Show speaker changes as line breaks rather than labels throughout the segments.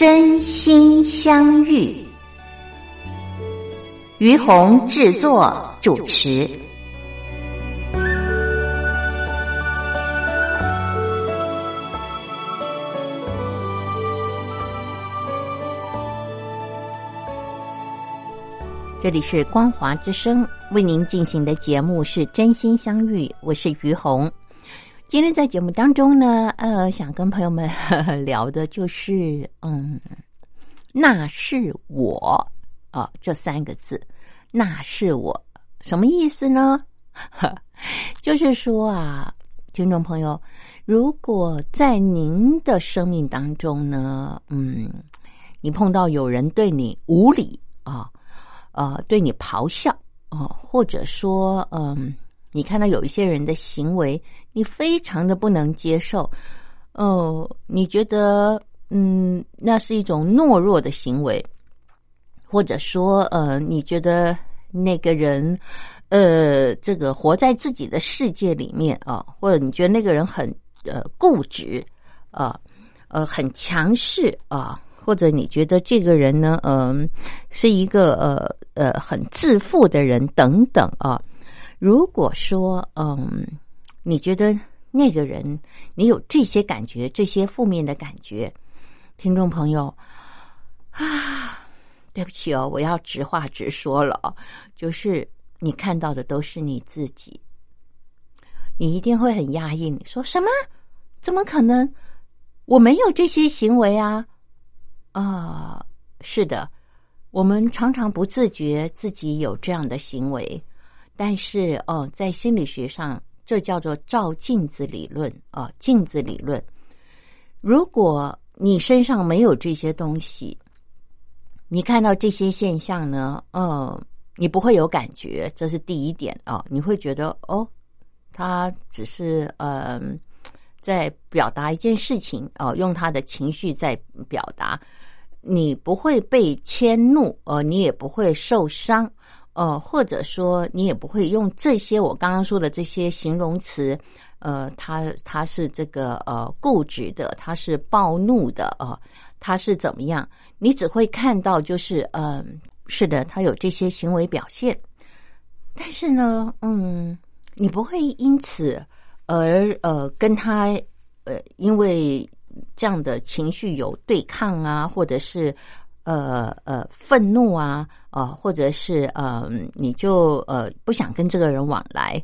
真心相遇，于红制作主持。这里是光华之声为您进行的节目是真心相遇，我是于红。今天在节目当中呢，呃，想跟朋友们 聊的就是，嗯，那是我啊，这三个字，那是我，什么意思呢？呵 就是说啊，听众朋友，如果在您的生命当中呢，嗯，你碰到有人对你无礼啊，呃，对你咆哮啊，或者说，嗯。你看到有一些人的行为，你非常的不能接受，哦，你觉得嗯，那是一种懦弱的行为，或者说呃，你觉得那个人呃，这个活在自己的世界里面啊，或者你觉得那个人很呃固执啊，呃很强势啊，或者你觉得这个人呢，嗯，是一个呃呃很自负的人等等啊。如果说，嗯，你觉得那个人，你有这些感觉，这些负面的感觉，听众朋友 啊，对不起哦，我要直话直说了，就是你看到的都是你自己，你一定会很压抑。你说什么？怎么可能？我没有这些行为啊！啊，是的，我们常常不自觉自己有这样的行为。但是哦，在心理学上，这叫做照镜子理论啊，镜子理论。如果你身上没有这些东西，你看到这些现象呢，呃，你不会有感觉，这是第一点啊。你会觉得哦，他只是嗯，在表达一件事情哦，用他的情绪在表达，你不会被迁怒，呃，你也不会受伤。呃，或者说你也不会用这些我刚刚说的这些形容词，呃，他他是这个呃固执的，他是暴怒的啊，他是怎么样？你只会看到就是嗯，是的，他有这些行为表现，但是呢，嗯，你不会因此而呃跟他呃因为这样的情绪有对抗啊，或者是。呃呃，愤怒啊，啊，或者是呃，你就呃不想跟这个人往来。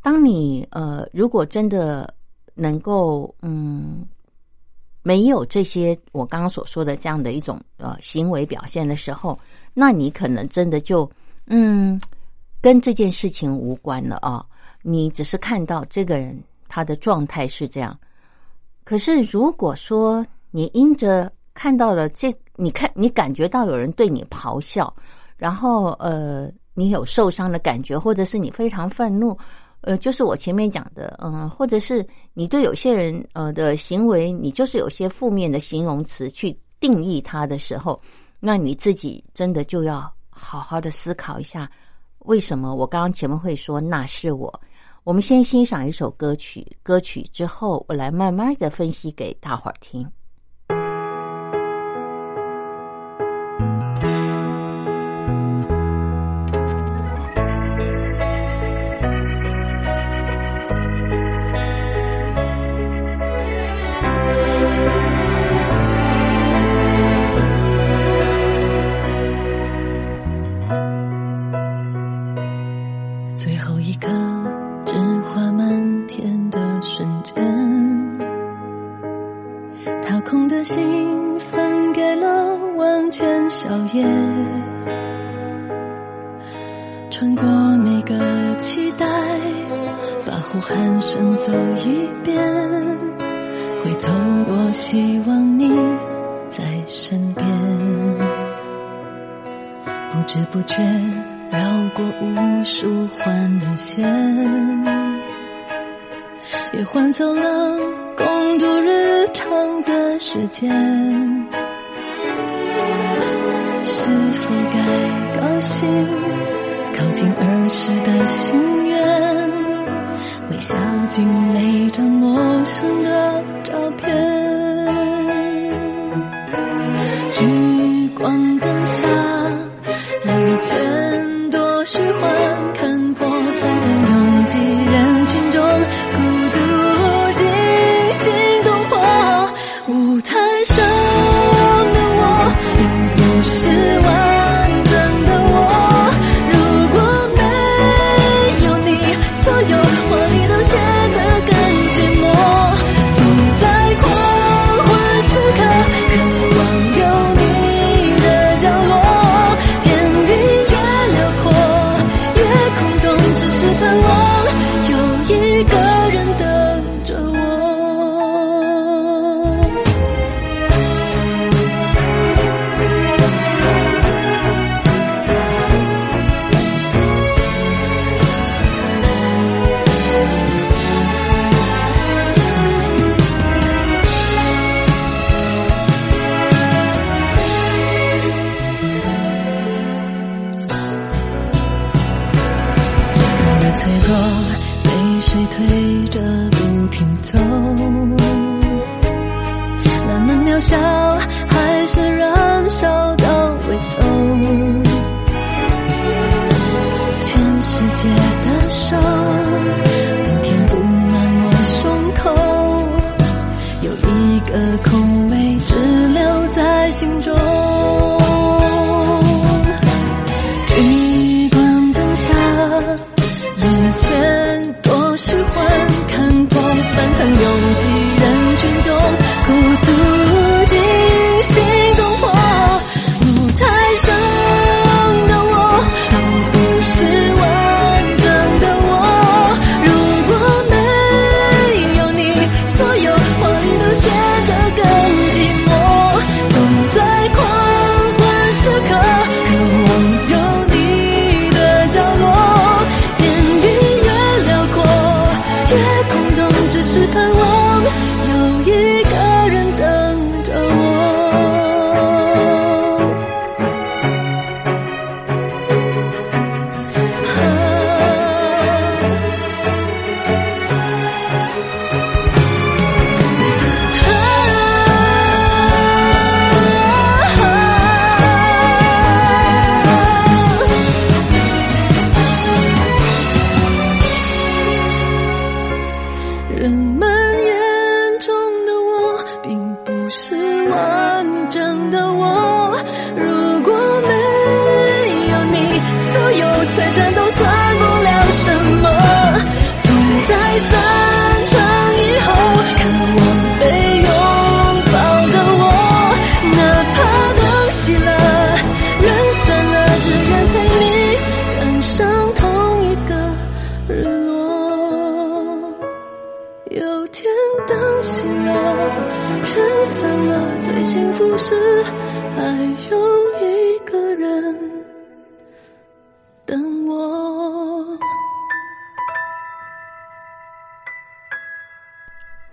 当你呃，如果真的能够嗯，没有这些我刚刚所说的这样的一种呃行为表现的时候，那你可能真的就嗯，跟这件事情无关了啊。你只是看到这个人他的状态是这样，可是如果说你因着看到了这。你看，你感觉到有人对你咆哮，然后呃，你有受伤的感觉，或者是你非常愤怒，呃，就是我前面讲的，嗯，或者是你对有些人呃的行为，你就是有些负面的形容词去定义他的时候，那你自己真的就要好好的思考一下，为什么我刚刚前面会说那是我？我们先欣赏一首歌曲，歌曲之后我来慢慢的分析给大伙儿听。
空的心分给了万千笑靥，穿过每个期待，把呼喊声走一遍。回头，我希望你在身边。不知不觉绕过无数换人线，也换走了共度日常的时间。是否该高兴？靠近儿时的心愿，微笑进每张陌生的照片。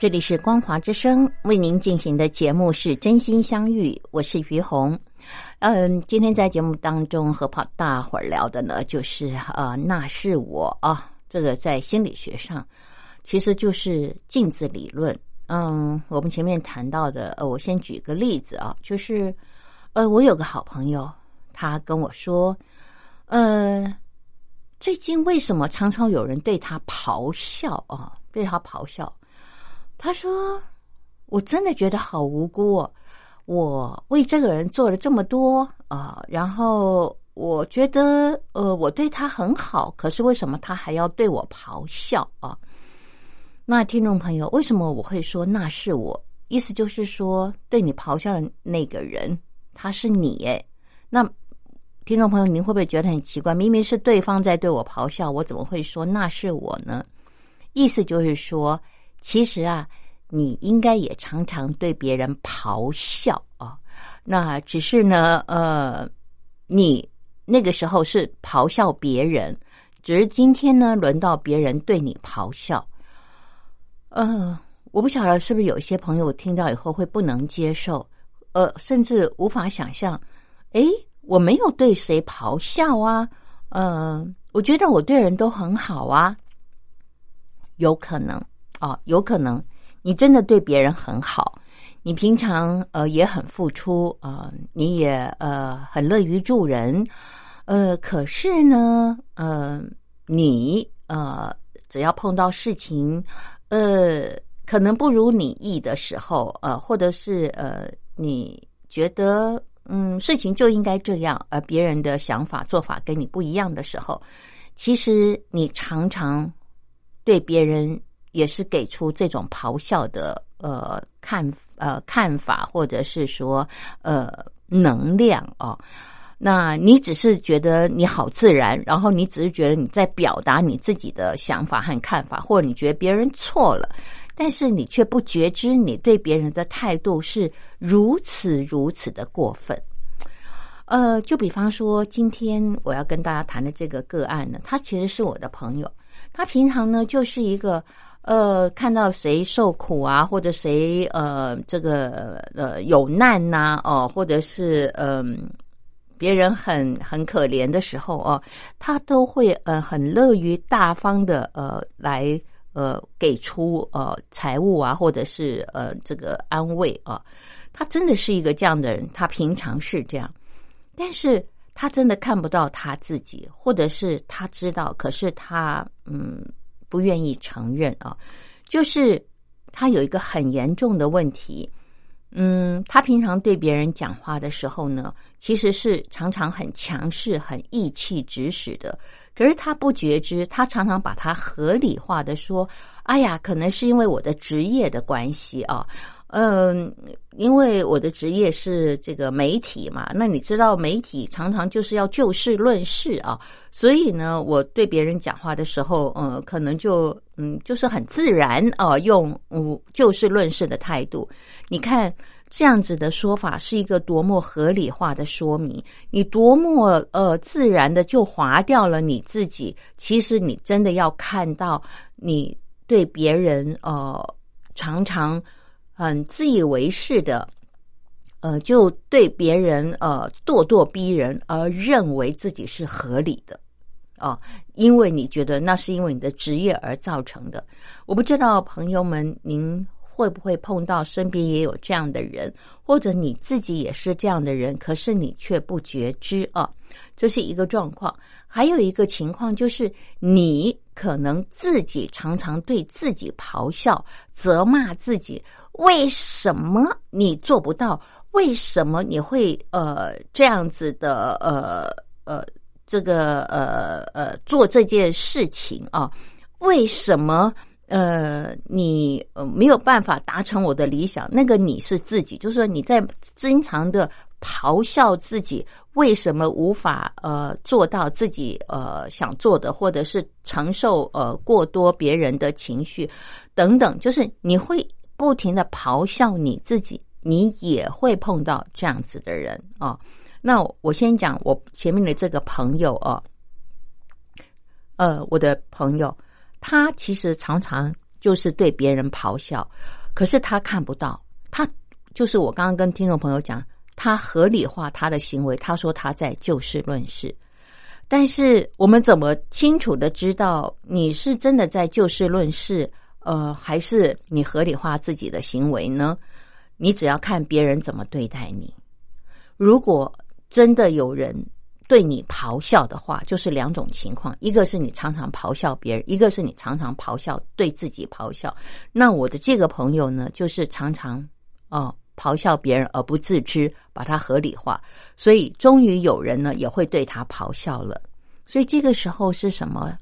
这里是光华之声为您进行的节目是真心相遇，我是于红。嗯，今天在节目当中和跑大伙儿聊的呢，就是呃，那是我啊，这个在心理学上其实就是镜子理论。嗯，我们前面谈到的，呃，我先举个例子啊，就是呃，我有个好朋友，他跟我说，呃，最近为什么常常有人对他咆哮啊？对他咆哮？他说：“我真的觉得好无辜哦，我为这个人做了这么多啊、然后我觉得呃，我对他很好，可是为什么他还要对我咆哮啊？”那听众朋友，为什么我会说那是我？意思就是说，对你咆哮的那个人，他是你诶。那听众朋友，您会不会觉得很奇怪？明明是对方在对我咆哮，我怎么会说那是我呢？意思就是说，其实啊，你应该也常常对别人咆哮啊。那只是呢，呃，你那个时候是咆哮别人，只是今天呢，轮到别人对你咆哮。呃，我不晓得是不是有一些朋友听到以后会不能接受，呃，甚至无法想象。诶，我没有对谁咆哮啊，呃，我觉得我对人都很好啊。有可能哦，有可能你真的对别人很好，你平常呃也很付出啊，你也呃很乐于助人，呃，可是呢，呃，你呃只要碰到事情，呃，可能不如你意的时候，呃，或者是呃你觉得嗯事情就应该这样，而别人的想法做法跟你不一样的时候，其实你常常。对别人也是给出这种咆哮的呃看呃看法，或者是说呃能量啊，那你只是觉得你好自然，然后你只是觉得你在表达你自己的想法和看法，或者你觉得别人错了，但是你却不觉知你对别人的态度是如此如此的过分。呃，就比方说今天我要跟大家谈的这个个案呢，他其实是我的朋友。他平常呢就是一个，呃，看到谁受苦啊，或者谁呃这个呃有难呐，哦，或者是嗯别人很很可怜的时候哦，他都会呃很乐于大方的呃来呃给出呃财物啊，或者是呃这个安慰啊，他真的是一个这样的人，他平常是这样，但是。他真的看不到他自己，或者是他知道，可是他嗯不愿意承认啊。就是他有一个很严重的问题，嗯，他平常对别人讲话的时候呢，其实是常常很强势、很意气指使的。可是他不觉知，他常常把他合理化的说：“哎呀，可能是因为我的职业的关系啊。”嗯，因为我的职业是这个媒体嘛，那你知道媒体常常就是要就事论事啊，所以呢，我对别人讲话的时候，呃，可能就嗯，就是很自然啊，用嗯就事论事的态度。你看这样子的说法是一个多么合理化的说明，你多么呃自然的就划掉了你自己。其实你真的要看到，你对别人呃常常。很自以为是的，呃，就对别人呃咄咄逼人，而认为自己是合理的，哦，因为你觉得那是因为你的职业而造成的。我不知道朋友们，您会不会碰到身边也有这样的人，或者你自己也是这样的人，可是你却不觉知啊，这是一个状况。还有一个情况就是，你可能自己常常对自己咆哮、责骂自己。为什么你做不到？为什么你会呃这样子的呃呃这个呃呃做这件事情啊？为什么呃你呃没有办法达成我的理想？那个你是自己，就是说你在经常的咆哮自己，为什么无法呃做到自己呃想做的，或者是承受呃过多别人的情绪等等？就是你会。不停的咆哮你自己，你也会碰到这样子的人啊。那我先讲我前面的这个朋友啊，呃，我的朋友，他其实常常就是对别人咆哮，可是他看不到，他就是我刚刚跟听众朋友讲，他合理化他的行为，他说他在就事论事，但是我们怎么清楚的知道你是真的在就事论事？呃，还是你合理化自己的行为呢？你只要看别人怎么对待你。如果真的有人对你咆哮的话，就是两种情况：一个是你常常咆哮别人，一个是你常常咆哮对自己咆哮。那我的这个朋友呢，就是常常哦咆哮别人而不自知，把它合理化，所以终于有人呢也会对他咆哮了。所以这个时候是什么？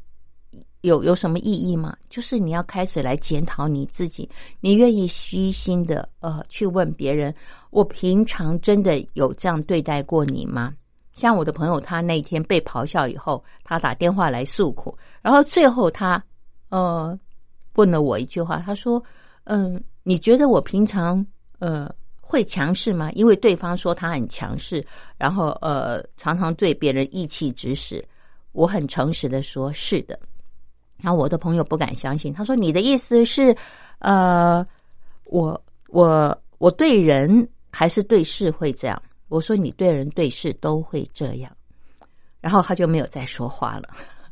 有有什么意义吗？就是你要开始来检讨你自己，你愿意虚心的呃去问别人，我平常真的有这样对待过你吗？像我的朋友，他那天被咆哮以后，他打电话来诉苦，然后最后他呃问了我一句话，他说：“嗯，你觉得我平常呃会强势吗？因为对方说他很强势，然后呃常常对别人意气指使。我很诚实的说，是的。然后我的朋友不敢相信，他说：你的意思是呃我我我对人还是对事会这样？”我说你对人对事都会这样，然后他就没有再说话了。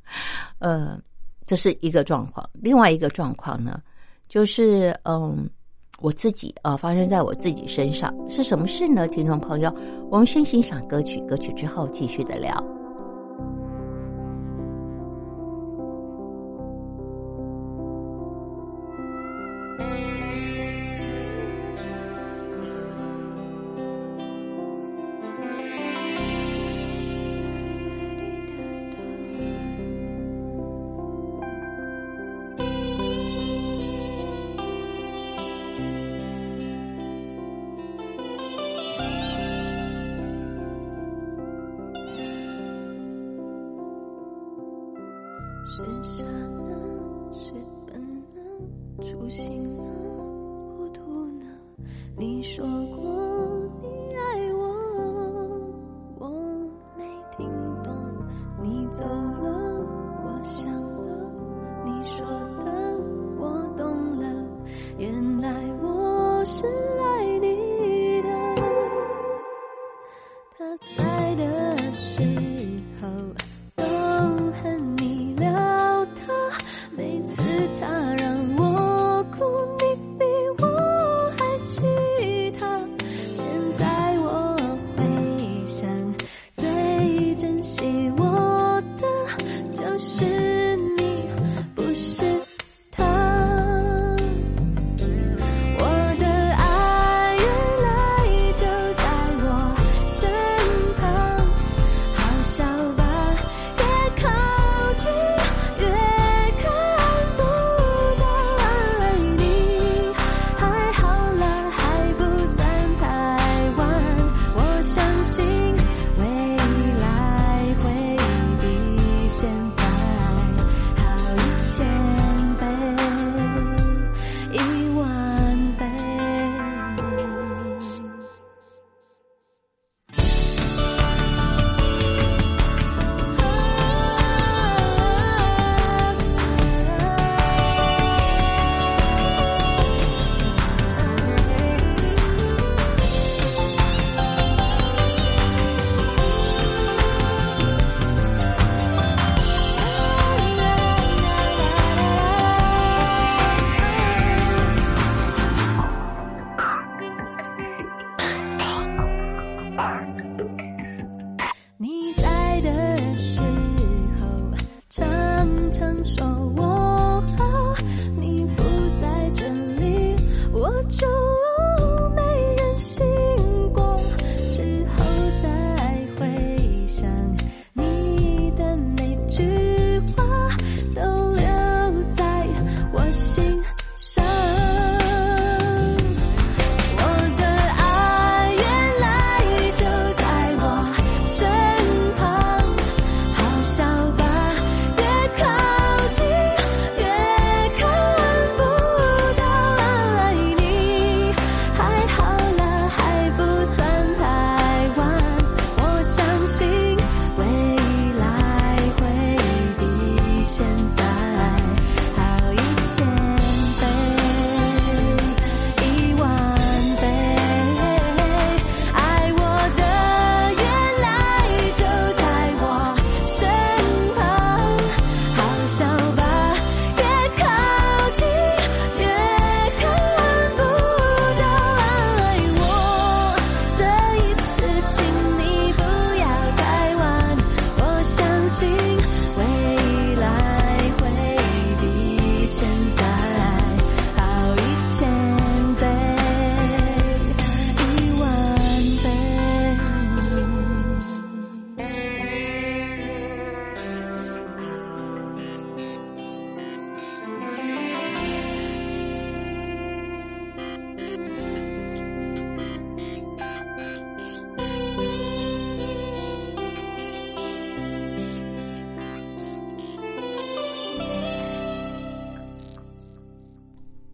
呃，这是一个状况。另外一个状况呢，就是嗯，我自己啊，发生在我自己身上是什么事呢？听众朋友，我们先欣赏歌曲，歌曲之后继续的聊。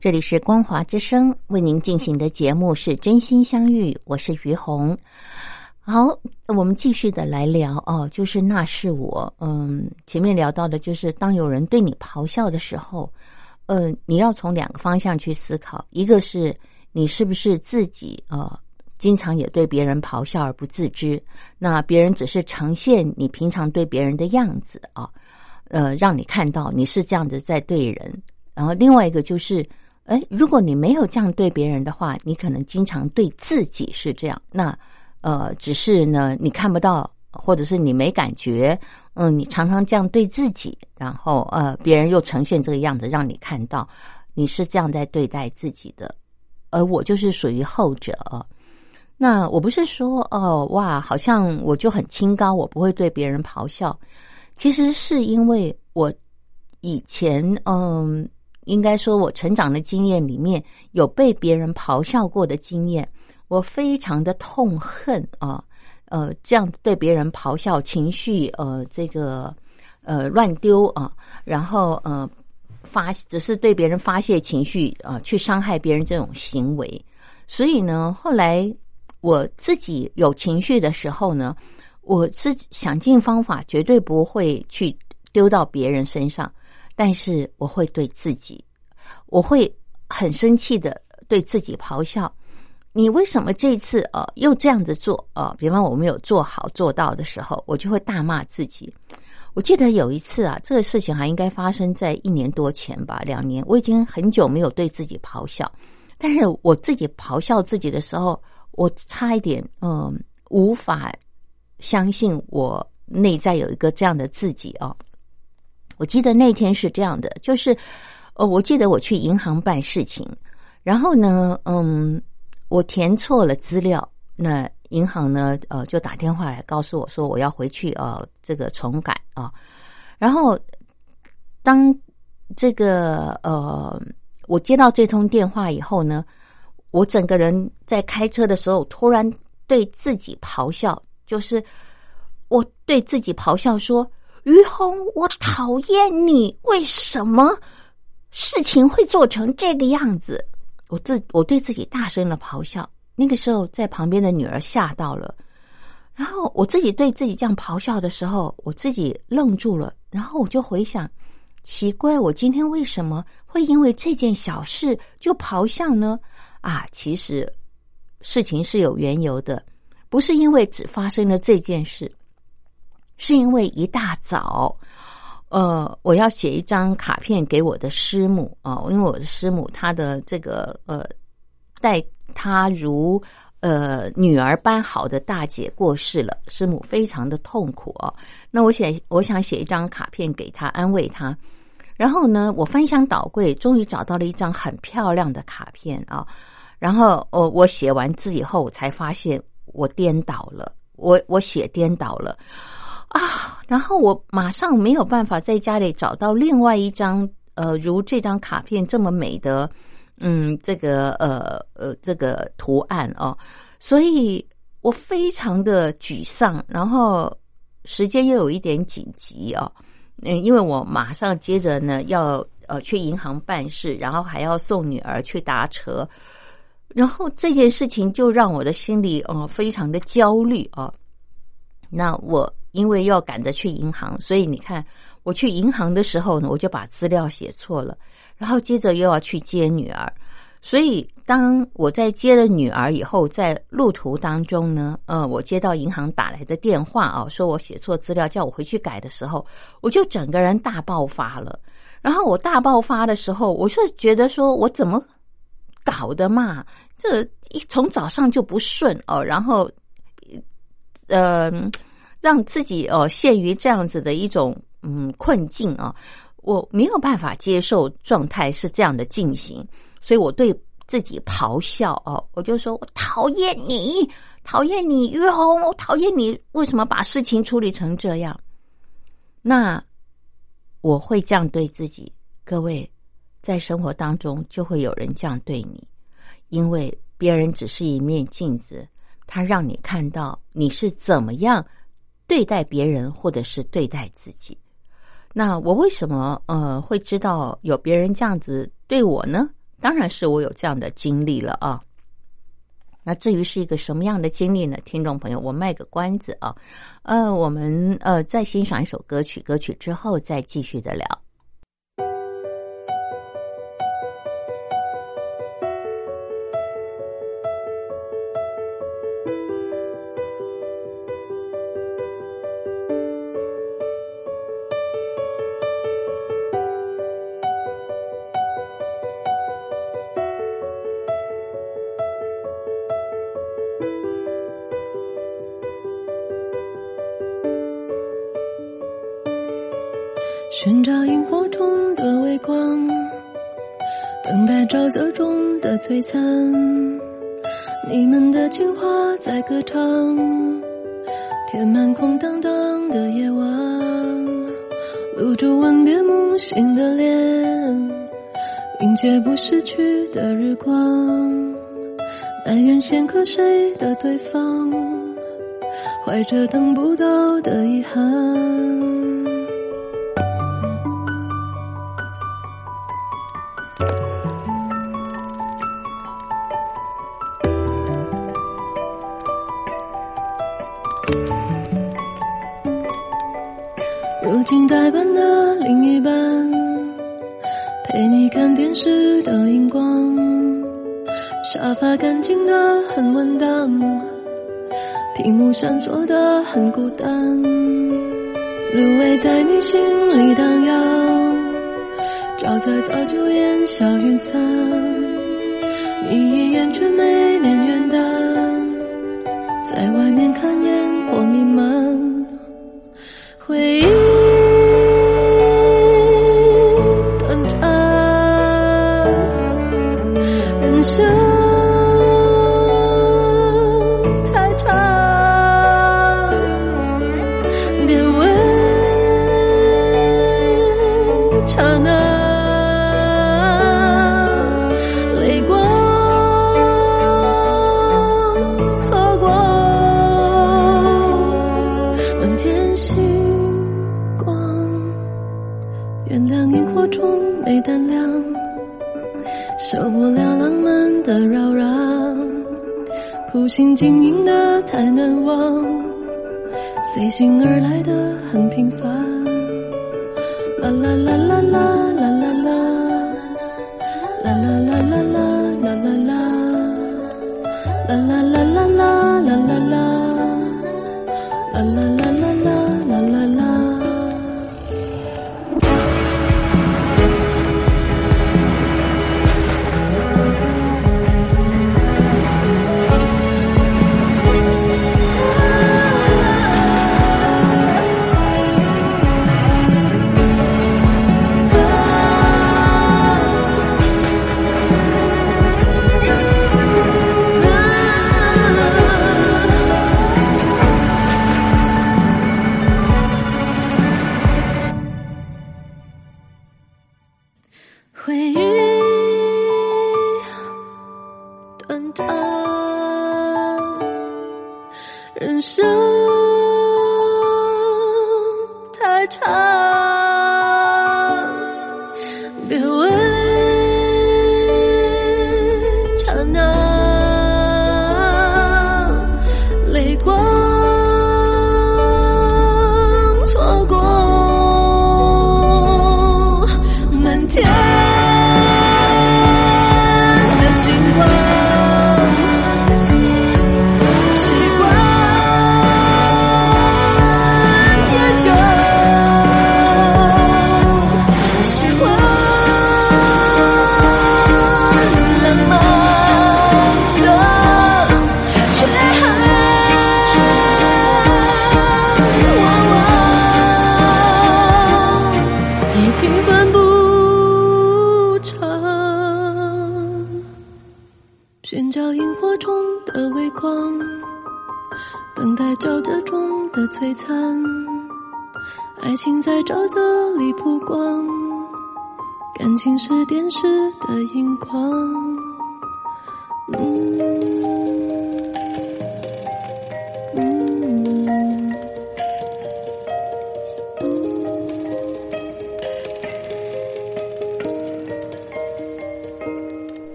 这里是光华之声为您进行的节目是真心相遇，我是于红。好，我们继续的来聊哦，就是那是我。嗯，前面聊到的就是当有人对你咆哮的时候，呃，你要从两个方向去思考，一个是你是不是自己呃，经常也对别人咆哮而不自知，那别人只是呈现你平常对别人的样子啊，呃，让你看到你是这样子在对人。然后另外一个就是。哎，如果你没有这样对别人的话，你可能经常对自己是这样。那呃，只是呢，你看不到，或者是你没感觉。嗯，你常常这样对自己，然后呃，别人又呈现这个样子让你看到，你是这样在对待自己的。而我就是属于后者。那我不是说哦哇，好像我就很清高，我不会对别人咆哮。其实是因为我以前嗯。应该说，我成长的经验里面有被别人咆哮过的经验，我非常的痛恨啊，呃，这样对别人咆哮，情绪呃，这个呃乱丢啊，然后呃发只是对别人发泄情绪啊，去伤害别人这种行为。所以呢，后来我自己有情绪的时候呢，我是想尽方法，绝对不会去丢到别人身上。但是我会对自己，我会很生气的对自己咆哮：“你为什么这次呃又这样子做啊？比方我没有做好做到的时候，我就会大骂自己。我记得有一次啊，这个事情还应该发生在一年多前吧，两年。我已经很久没有对自己咆哮，但是我自己咆哮自己的时候，我差一点嗯无法相信我内在有一个这样的自己哦。我记得那天是这样的，就是，呃，我记得我去银行办事情，然后呢，嗯，我填错了资料，那银行呢，呃，就打电话来告诉我说我要回去，呃，这个重改啊。然后当这个呃，我接到这通电话以后呢，我整个人在开车的时候突然对自己咆哮，就是我对自己咆哮说。于红，我讨厌你！为什么事情会做成这个样子？我自我对自己大声的咆哮。那个时候，在旁边的女儿吓到了。然后我自己对自己这样咆哮的时候，我自己愣住了。然后我就回想，奇怪，我今天为什么会因为这件小事就咆哮呢？啊，其实事情是有缘由的，不是因为只发生了这件事。是因为一大早，呃，我要写一张卡片给我的师母啊，因为我的师母她的这个呃，待她如呃女儿般好的大姐过世了，师母非常的痛苦哦。那我写，我想写一张卡片给她安慰她。然后呢，我翻箱倒柜，终于找到了一张很漂亮的卡片啊。然后我我写完字以后，我才发现我颠倒了，我我写颠倒了。啊！然后我马上没有办法在家里找到另外一张呃，如这张卡片这么美的，嗯，这个呃呃这个图案哦，所以我非常的沮丧。然后时间又有一点紧急啊，嗯，因为我马上接着呢要呃去银行办事，然后还要送女儿去搭车，然后这件事情就让我的心里呃非常的焦虑啊。那我。因为要赶着去银行，所以你看，我去银行的时候呢，我就把资料写错了，然后接着又要去接女儿，所以当我在接了女儿以后，在路途当中呢，呃，我接到银行打来的电话啊，说我写错资料，叫我回去改的时候，我就整个人大爆发了。然后我大爆发的时候，我是觉得说我怎么搞的嘛？这一从早上就不顺哦，然后，呃。让自己哦陷于这样子的一种嗯困境啊，我没有办法接受状态是这样的进行，所以我对自己咆哮哦，我就说我讨厌你，讨厌你于红，我讨厌你，为什么把事情处理成这样？那我会这样对自己，各位在生活当中就会有人这样对你，因为别人只是一面镜子，他让你看到你是怎么样。对待别人，或者是对待自己，那我为什么呃会知道有别人这样子对我呢？当然是我有这样的经历了啊。那至于是一个什么样的经历呢？听众朋友，我卖个关子啊。呃，我们呃再欣赏一首歌曲，歌曲之后再继续的聊。
璀璨。你们的情话在歌唱，填满空荡荡的夜晚。露珠吻别梦醒的脸，迎接不逝去的日光。但愿先瞌睡的对方，怀着等不到的遗憾。沙发干净的很稳当，屏幕闪烁的很孤单，芦苇在你心里荡漾，沼泽早就烟消云散，你一眼却没连元旦，在外面看烟火弥漫，回忆。心经营的太难忘，随性而来的很平凡。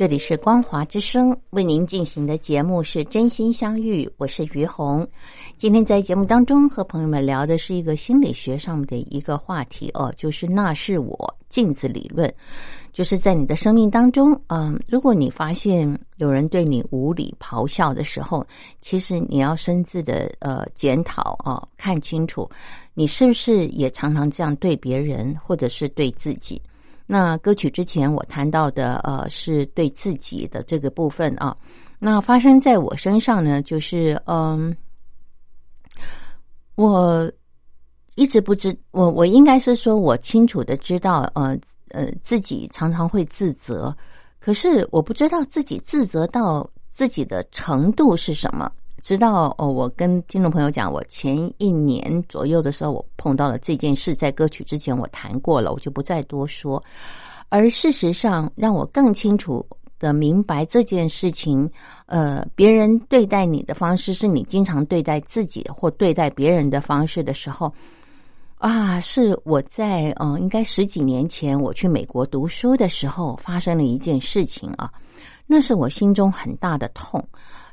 这里是光华之声为您进行的节目是真心相遇，我是于红。今天在节目当中和朋友们聊的是一个心理学上的一个话题哦，就是那是我镜子理论。就是在你的生命当中，嗯，如果你发现有人对你无理咆哮的时候，其实你要深自的呃检讨哦，看清楚你是不是也常常这样对别人或者是对自己。那歌曲之前我谈到的，呃，是对自己的这个部分啊。那发生在我身上呢，就是嗯，我一直不知我我应该是说我清楚的知道，呃呃，自己常常会自责，可是我不知道自己自责到自己的程度是什么。直到哦，我跟听众朋友讲，我前一年左右的时候，我碰到了这件事，在歌曲之前我谈过了，我就不再多说。而事实上，让我更清楚的明白这件事情，呃，别人对待你的方式，是你经常对待自己或对待别人的方式的时候，啊，是我在嗯，应该十几年前我去美国读书的时候发生了一件事情啊，那是我心中很大的痛。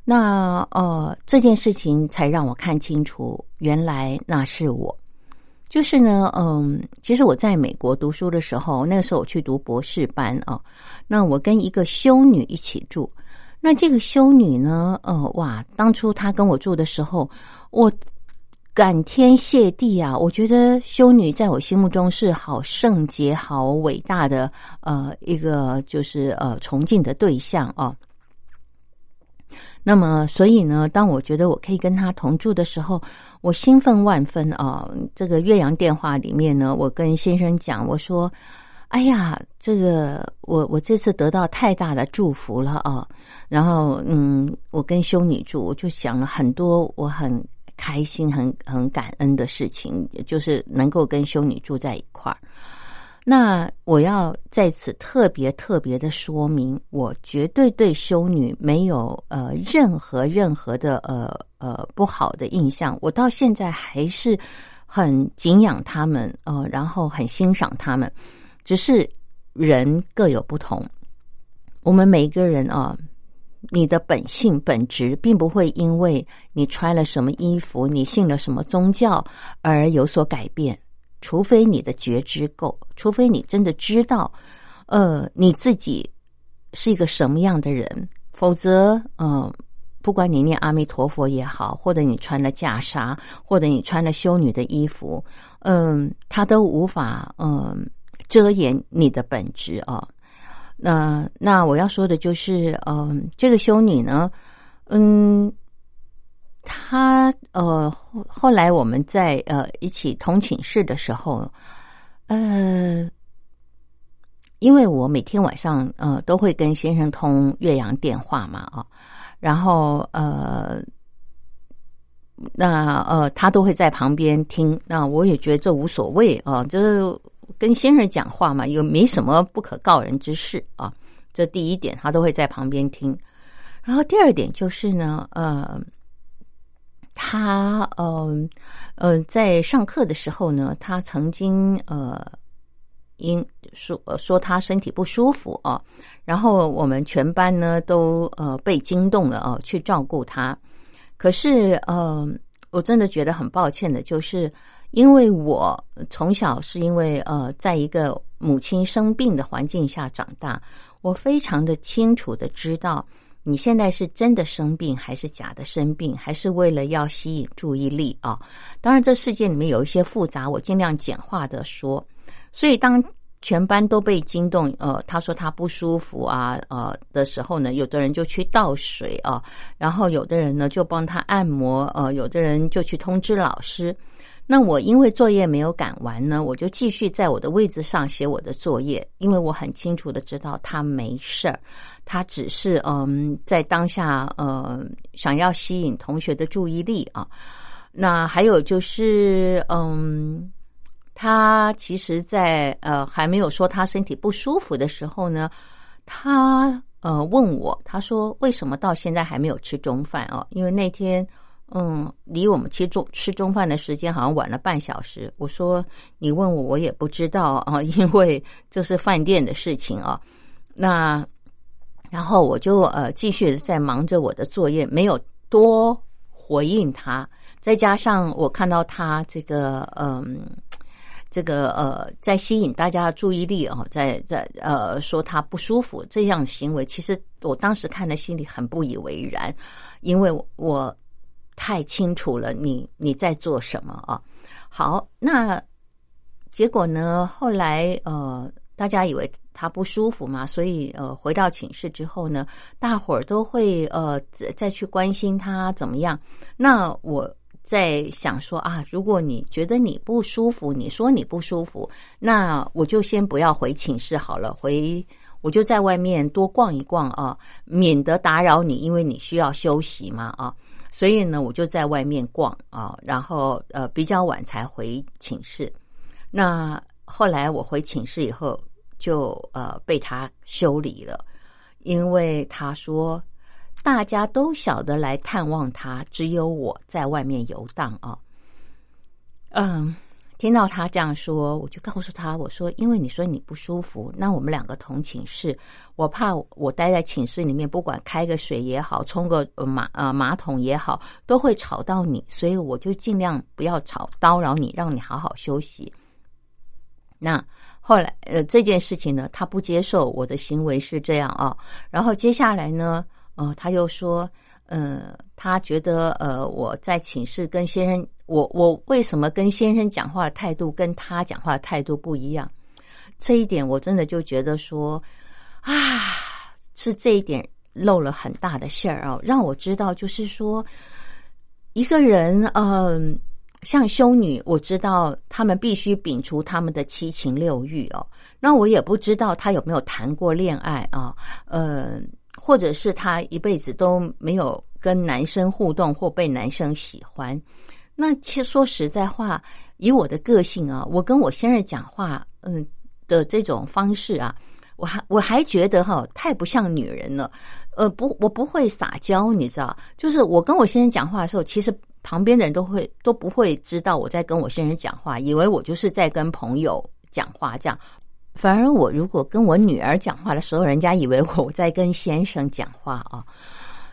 那呃，这件事情才让我看清楚，原来那是我。就是呢，嗯，其实我在美国读书的时候，那个时候我去读博士班啊。那我跟一个修女一起住。那这个修女呢，呃，哇，当初她跟我住的时候，我感天谢地啊！我觉得修女在我心目中是好圣洁、好伟大的，呃，一个就是呃崇敬的对象啊。那么，所以呢，当我觉得我可以跟他同住的时候，我兴奋万分啊！这个岳阳电话里面呢，我跟先生讲，我说：“哎呀，这个我我这次得到太大的祝福了啊！”然后，嗯，我跟修女住，我就想了很多我很开心、很很感恩的事情，就是能够跟修女住在一块儿。那我要在此特别特别的说明，我绝对对修女没有呃任何任何的呃呃不好的印象，我到现在还是很敬仰他们呃，然后很欣赏他们。只是人各有不同，我们每一个人啊，你的本性本质并不会因为你穿了什么衣服，你信了什么宗教而有所改变。除非你的觉知够，除非你真的知道，呃，你自己是一个什么样的人，否则，嗯，不管你念阿弥陀佛也好，或者你穿了袈裟，或者你穿了修女的衣服，嗯，他都无法，嗯，遮掩你的本质啊。那那我要说的就是，嗯，这个修女呢，嗯。他呃后后来我们在呃一起同寝室的时候，呃，因为我每天晚上呃都会跟先生通岳阳电话嘛啊，然后呃，那呃他都会在旁边听，那我也觉得这无所谓啊，就是跟先生讲话嘛，又没什么不可告人之事啊，这第一点他都会在旁边听，然后第二点就是呢呃。他呃呃，在上课的时候呢，他曾经呃，因说说他身体不舒服啊，然后我们全班呢都呃被惊动了啊，去照顾他。可是呃，我真的觉得很抱歉的，就是因为我从小是因为呃，在一个母亲生病的环境下长大，我非常的清楚的知道。你现在是真的生病，还是假的生病，还是为了要吸引注意力啊？当然，这世界里面有一些复杂，我尽量简化的说。所以，当全班都被惊动，呃，他说他不舒服啊，呃的时候呢，有的人就去倒水啊，然后有的人呢就帮他按摩，呃，有的人就去通知老师。那我因为作业没有赶完呢，我就继续在我的位置上写我的作业，因为我很清楚的知道他没事儿，他只是嗯在当下呃想要吸引同学的注意力啊。那还有就是嗯，他其实在呃还没有说他身体不舒服的时候呢，他呃问我，他说为什么到现在还没有吃中饭哦？因为那天。嗯，离我们吃中吃中饭的时间好像晚了半小时。我说你问我，我也不知道啊，因为这是饭店的事情啊。那然后我就呃继续在忙着我的作业，没有多回应他。再加上我看到他这个嗯，这个呃，在吸引大家的注意力哦，在在呃说他不舒服这样行为，其实我当时看的心里很不以为然，因为我太清楚了你你在做什么啊。好，那结果呢？后来呃，大家以为。他不舒服嘛，所以呃，回到寝室之后呢，大伙儿都会呃再再去关心他怎么样。那我在想说啊，如果你觉得你不舒服，你说你不舒服，那我就先不要回寝室好了，回我就在外面多逛一逛啊，免得打扰你，因为你需要休息嘛啊。所以呢，我就在外面逛啊，然后呃比较晚才回寝室。那后来我回寝室以后。就呃被他修理了，因为他说大家都晓得来探望他，只有我在外面游荡啊。嗯，听到他这样说，我就告诉他，我说因为你说你不舒服，那我们两个同寝室，我怕我待在寝室里面，不管开个水也好，冲个马呃马桶也好，都会吵到你，所以我就尽量不要吵叨扰你，让你好好休息。那。后来，呃，这件事情呢，他不接受我的行为是这样啊。然后接下来呢，呃，他又说，呃，他觉得，呃，我在寝室跟先生，我我为什么跟先生讲话的态度跟他讲话的态度不一样？这一点我真的就觉得说，啊，是这一点漏了很大的馅儿啊，让我知道，就是说，一个人，嗯。像修女，我知道他们必须摒除他们的七情六欲哦。那我也不知道他有没有谈过恋爱啊，呃，或者是他一辈子都没有跟男生互动或被男生喜欢。那其实说实在话，以我的个性啊，我跟我先生讲话，嗯的这种方式啊，我还我还觉得哈，太不像女人了。呃，不，我不会撒娇，你知道，就是我跟我先生讲话的时候，其实。旁边的人都会都不会知道我在跟我先生讲话，以为我就是在跟朋友讲话这样。反而我如果跟我女儿讲话的时候，人家以为我在跟先生讲话啊。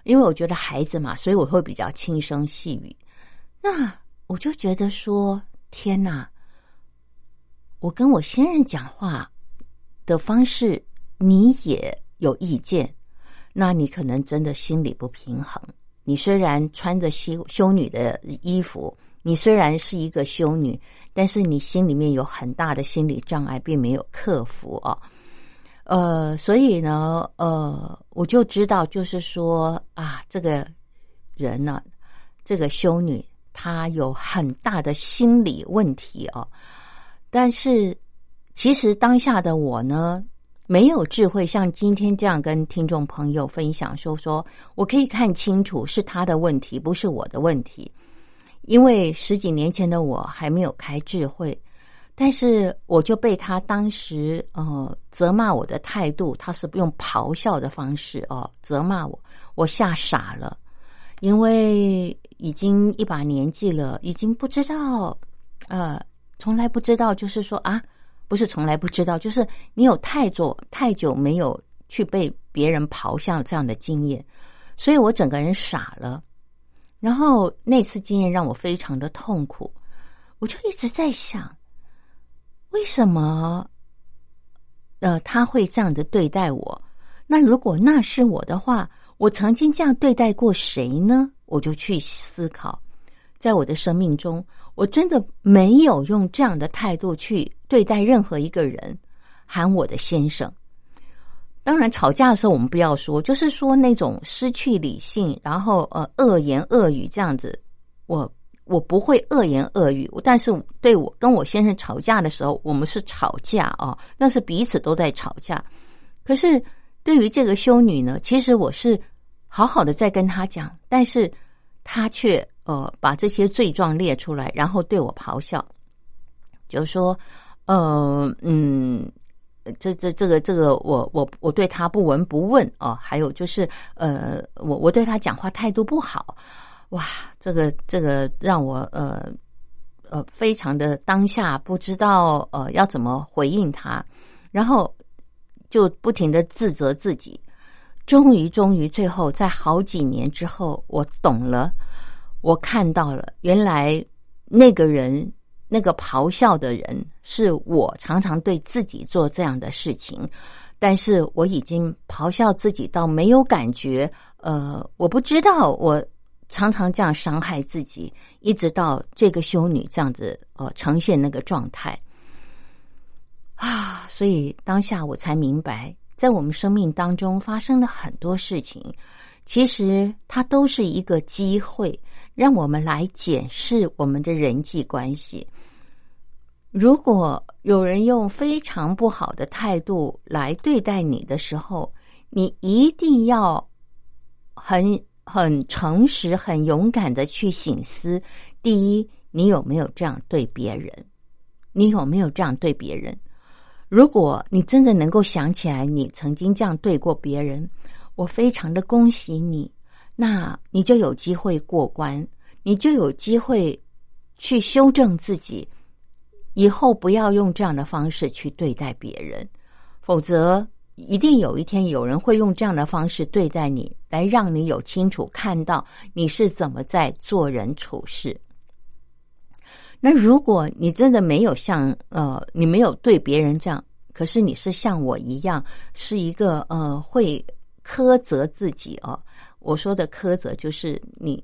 因为我觉得孩子嘛，所以我会比较轻声细语。那我就觉得说，天哪！我跟我先生讲话的方式，你也有意见，那你可能真的心里不平衡。你虽然穿着修修女的衣服，你虽然是一个修女，但是你心里面有很大的心理障碍，并没有克服啊。呃，所以呢，呃，我就知道，就是说啊，这个人呢，这个修女她有很大的心理问题啊。但是，其实当下的我呢。没有智慧，像今天这样跟听众朋友分享，说说我可以看清楚是他的问题，不是我的问题。因为十几年前的我还没有开智慧，但是我就被他当时呃责骂我的态度，他是用咆哮的方式哦责骂我，我吓傻了，因为已经一把年纪了，已经不知道呃，从来不知道，就是说啊。不是从来不知道，就是你有太久太久没有去被别人咆哮这样的经验，所以我整个人傻了。然后那次经验让我非常的痛苦，我就一直在想，为什么呃他会这样子对待我？那如果那是我的话，我曾经这样对待过谁呢？我就去思考，在我的生命中。我真的没有用这样的态度去对待任何一个人，喊我的先生。当然，吵架的时候我们不要说，就是说那种失去理性，然后呃恶言恶语这样子。我我不会恶言恶语，但是对我跟我先生吵架的时候，我们是吵架啊，那是彼此都在吵架。可是对于这个修女呢，其实我是好好的在跟她讲，但是她却。呃，把这些罪状列出来，然后对我咆哮，就说，呃，嗯，这这这个这个，我我我对他不闻不问啊，还有就是，呃，我我对他讲话态度不好，哇，这个这个让我呃呃非常的当下不知道呃要怎么回应他，然后就不停的自责自己。终于，终于，最后在好几年之后，我懂了，我看到了，原来那个人，那个咆哮的人，是我常常对自己做这样的事情，但是我已经咆哮自己到没有感觉，呃，我不知道我。常常这样伤害自己，一直到这个修女这样子呃呈现那个状态啊，所以当下我才明白，在我们生命当中发生了很多事情，其实它都是一个机会，让我们来检视我们的人际关系。如果有人用非常不好的态度来对待你的时候，你一定要很。很诚实、很勇敢的去醒思：第一，你有没有这样对别人？你有没有这样对别人？如果你真的能够想起来你曾经这样对过别人，我非常的恭喜你，那你就有机会过关，你就有机会去修正自己，以后不要用这样的方式去对待别人，否则。一定有一天，有人会用这样的方式对待你，来让你有清楚看到你是怎么在做人处事。那如果你真的没有像呃，你没有对别人这样，可是你是像我一样，是一个呃会苛责自己哦。我说的苛责就是你。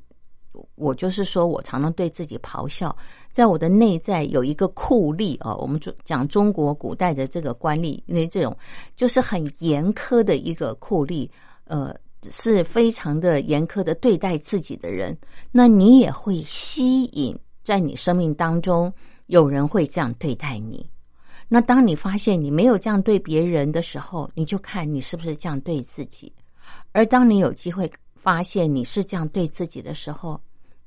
我就是说，我常常对自己咆哮，在我的内在有一个酷吏啊。我们中讲中国古代的这个官吏，因为这种就是很严苛的一个酷吏，呃，是非常的严苛的对待自己的人。那你也会吸引在你生命当中有人会这样对待你。那当你发现你没有这样对别人的时候，你就看你是不是这样对自己。而当你有机会，发现你是这样对自己的时候，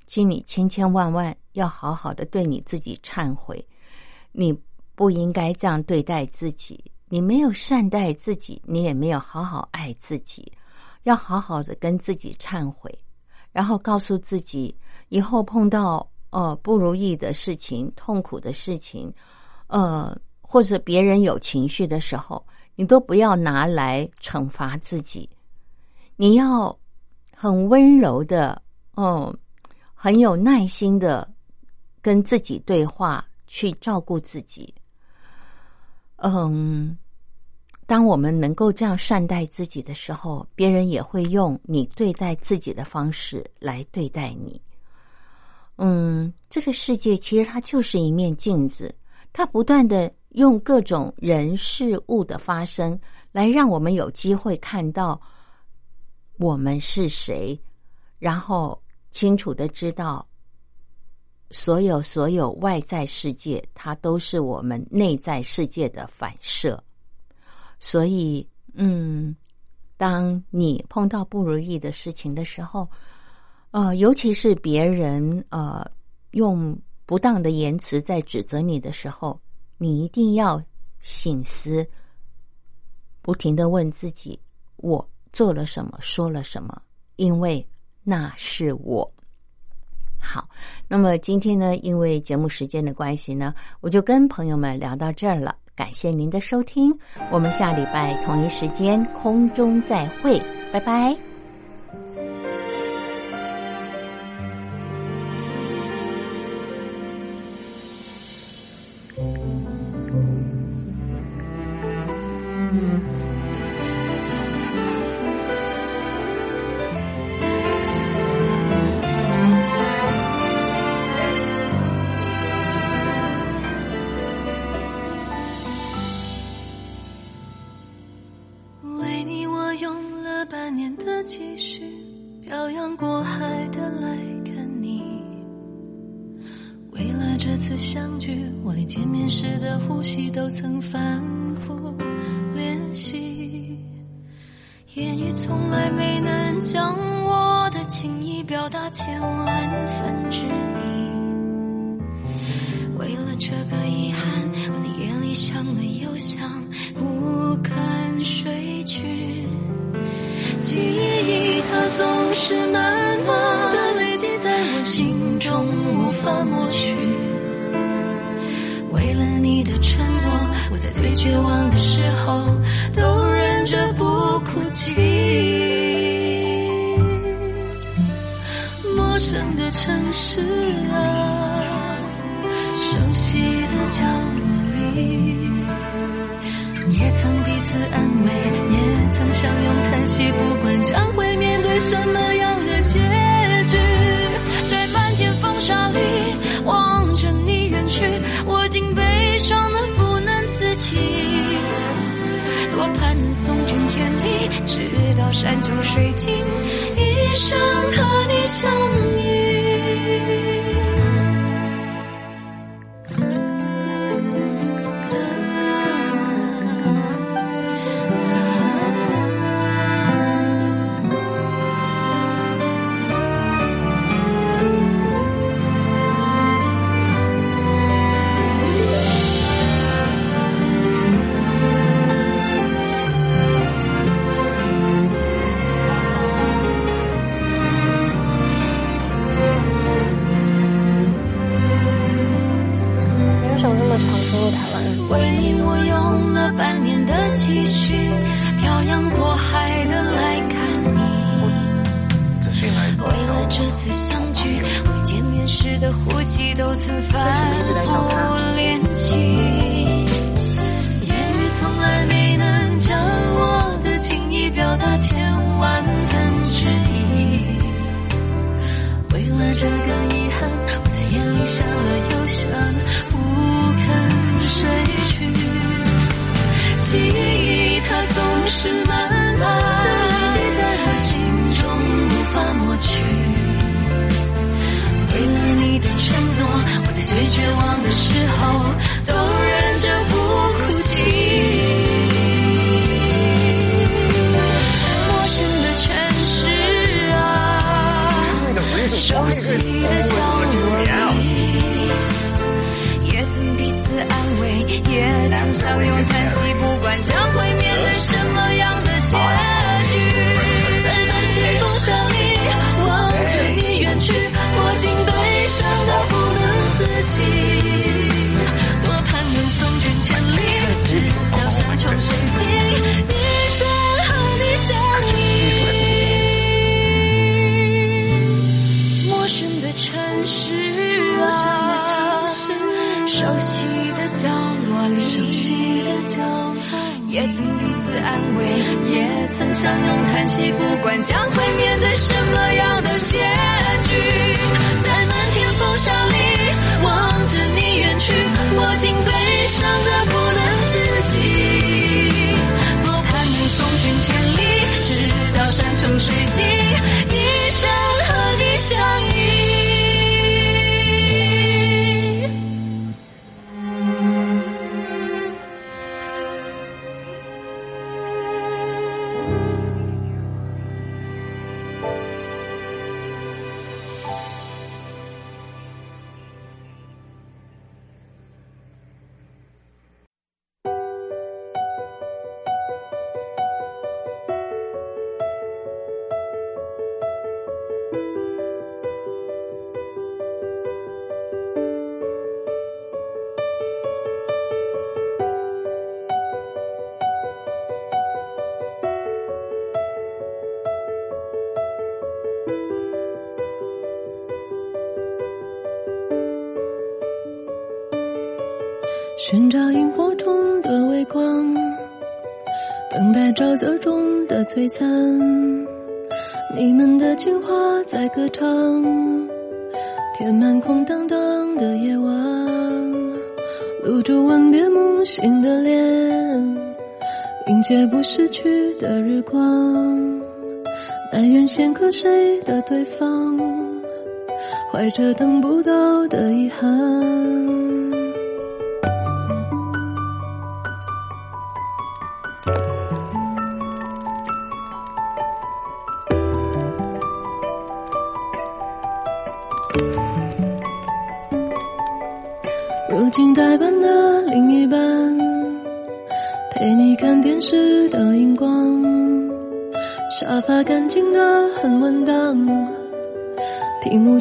请你千千万万要好好的对你自己忏悔。你不应该这样对待自己，你没有善待自己，你也没有好好爱自己。要好好的跟自己忏悔，然后告诉自己，以后碰到呃不如意的事情、痛苦的事情，呃或者别人有情绪的时候，你都不要拿来惩罚自己，你要。很温柔的，哦，很有耐心的跟自己对话，去照顾自己。嗯，当我们能够这样善待自己的时候，别人也会用你对待自己的方式来对待你。嗯，这个世界其实它就是一面镜子，它不断的用各种人事物的发生，来让我们有机会看到。我们是谁？然后清楚的知道，所有所有外在世界，它都是我们内在世界的反射。所以，嗯，当你碰到不如意的事情的时候，呃，尤其是别人呃用不当的言辞在指责你的时候，你一定要醒思，不停的问自己：我。做了什么，说了什么？因为那是我。好，那么今天呢，因为节目时间的关系呢，我就跟朋友们聊到这儿了。感谢您的收听，我们下礼拜同一时间空中再会，拜拜。
绝望的时候都忍着不哭泣陌生的城市啊熟悉的角落里也曾彼此安慰也曾相拥叹息不管将会面对什么样的结局
在漫天风沙里望着你远去直到山穷水尽，一生和你相依。最绝望的时候都忍着不哭泣。陌生的城市啊，熟悉的角落里，也曾彼此安慰，也曾相拥叹息，不管将会面对什么样的结己。多盼能送君千里，直到山穷水尽，一生和你相依。陌生的城市啊，熟悉的角落里，
熟悉的角落，
也曾彼此安慰，也曾相拥叹息，不管将会面对什么样的结局，在漫天风沙里，我竟悲伤的不能自己。多盼能送君千里，直到山穷水尽，一生和你相依。
沼泽中的璀璨。你们的情话在歌唱，填满空荡荡的夜晚。露珠吻别梦醒的脸，迎接不逝去的日光。埋怨先瞌睡的对方，怀着等不到的遗憾。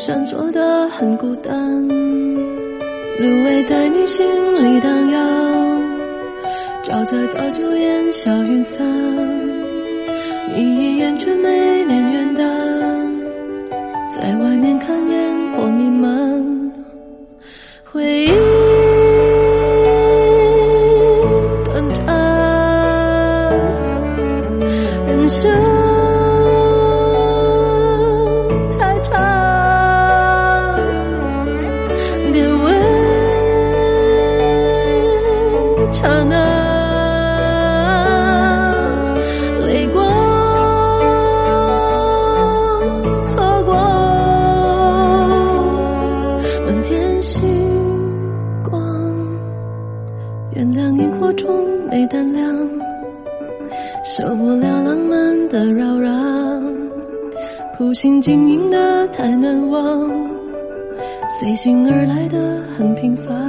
闪烁的很孤单，芦苇在你心里荡漾，沼在早就烟消云散，你一眼却没变远的，在外面看烟火弥漫，回忆。有心经营的太难忘随性而来的很平凡。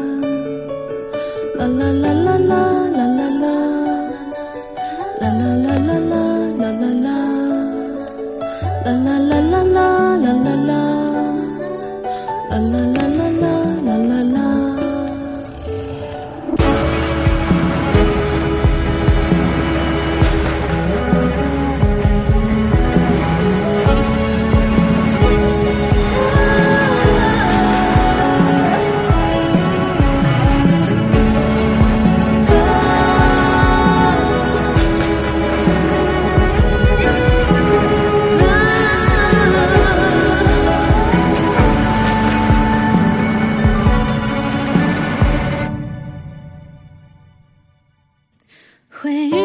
会。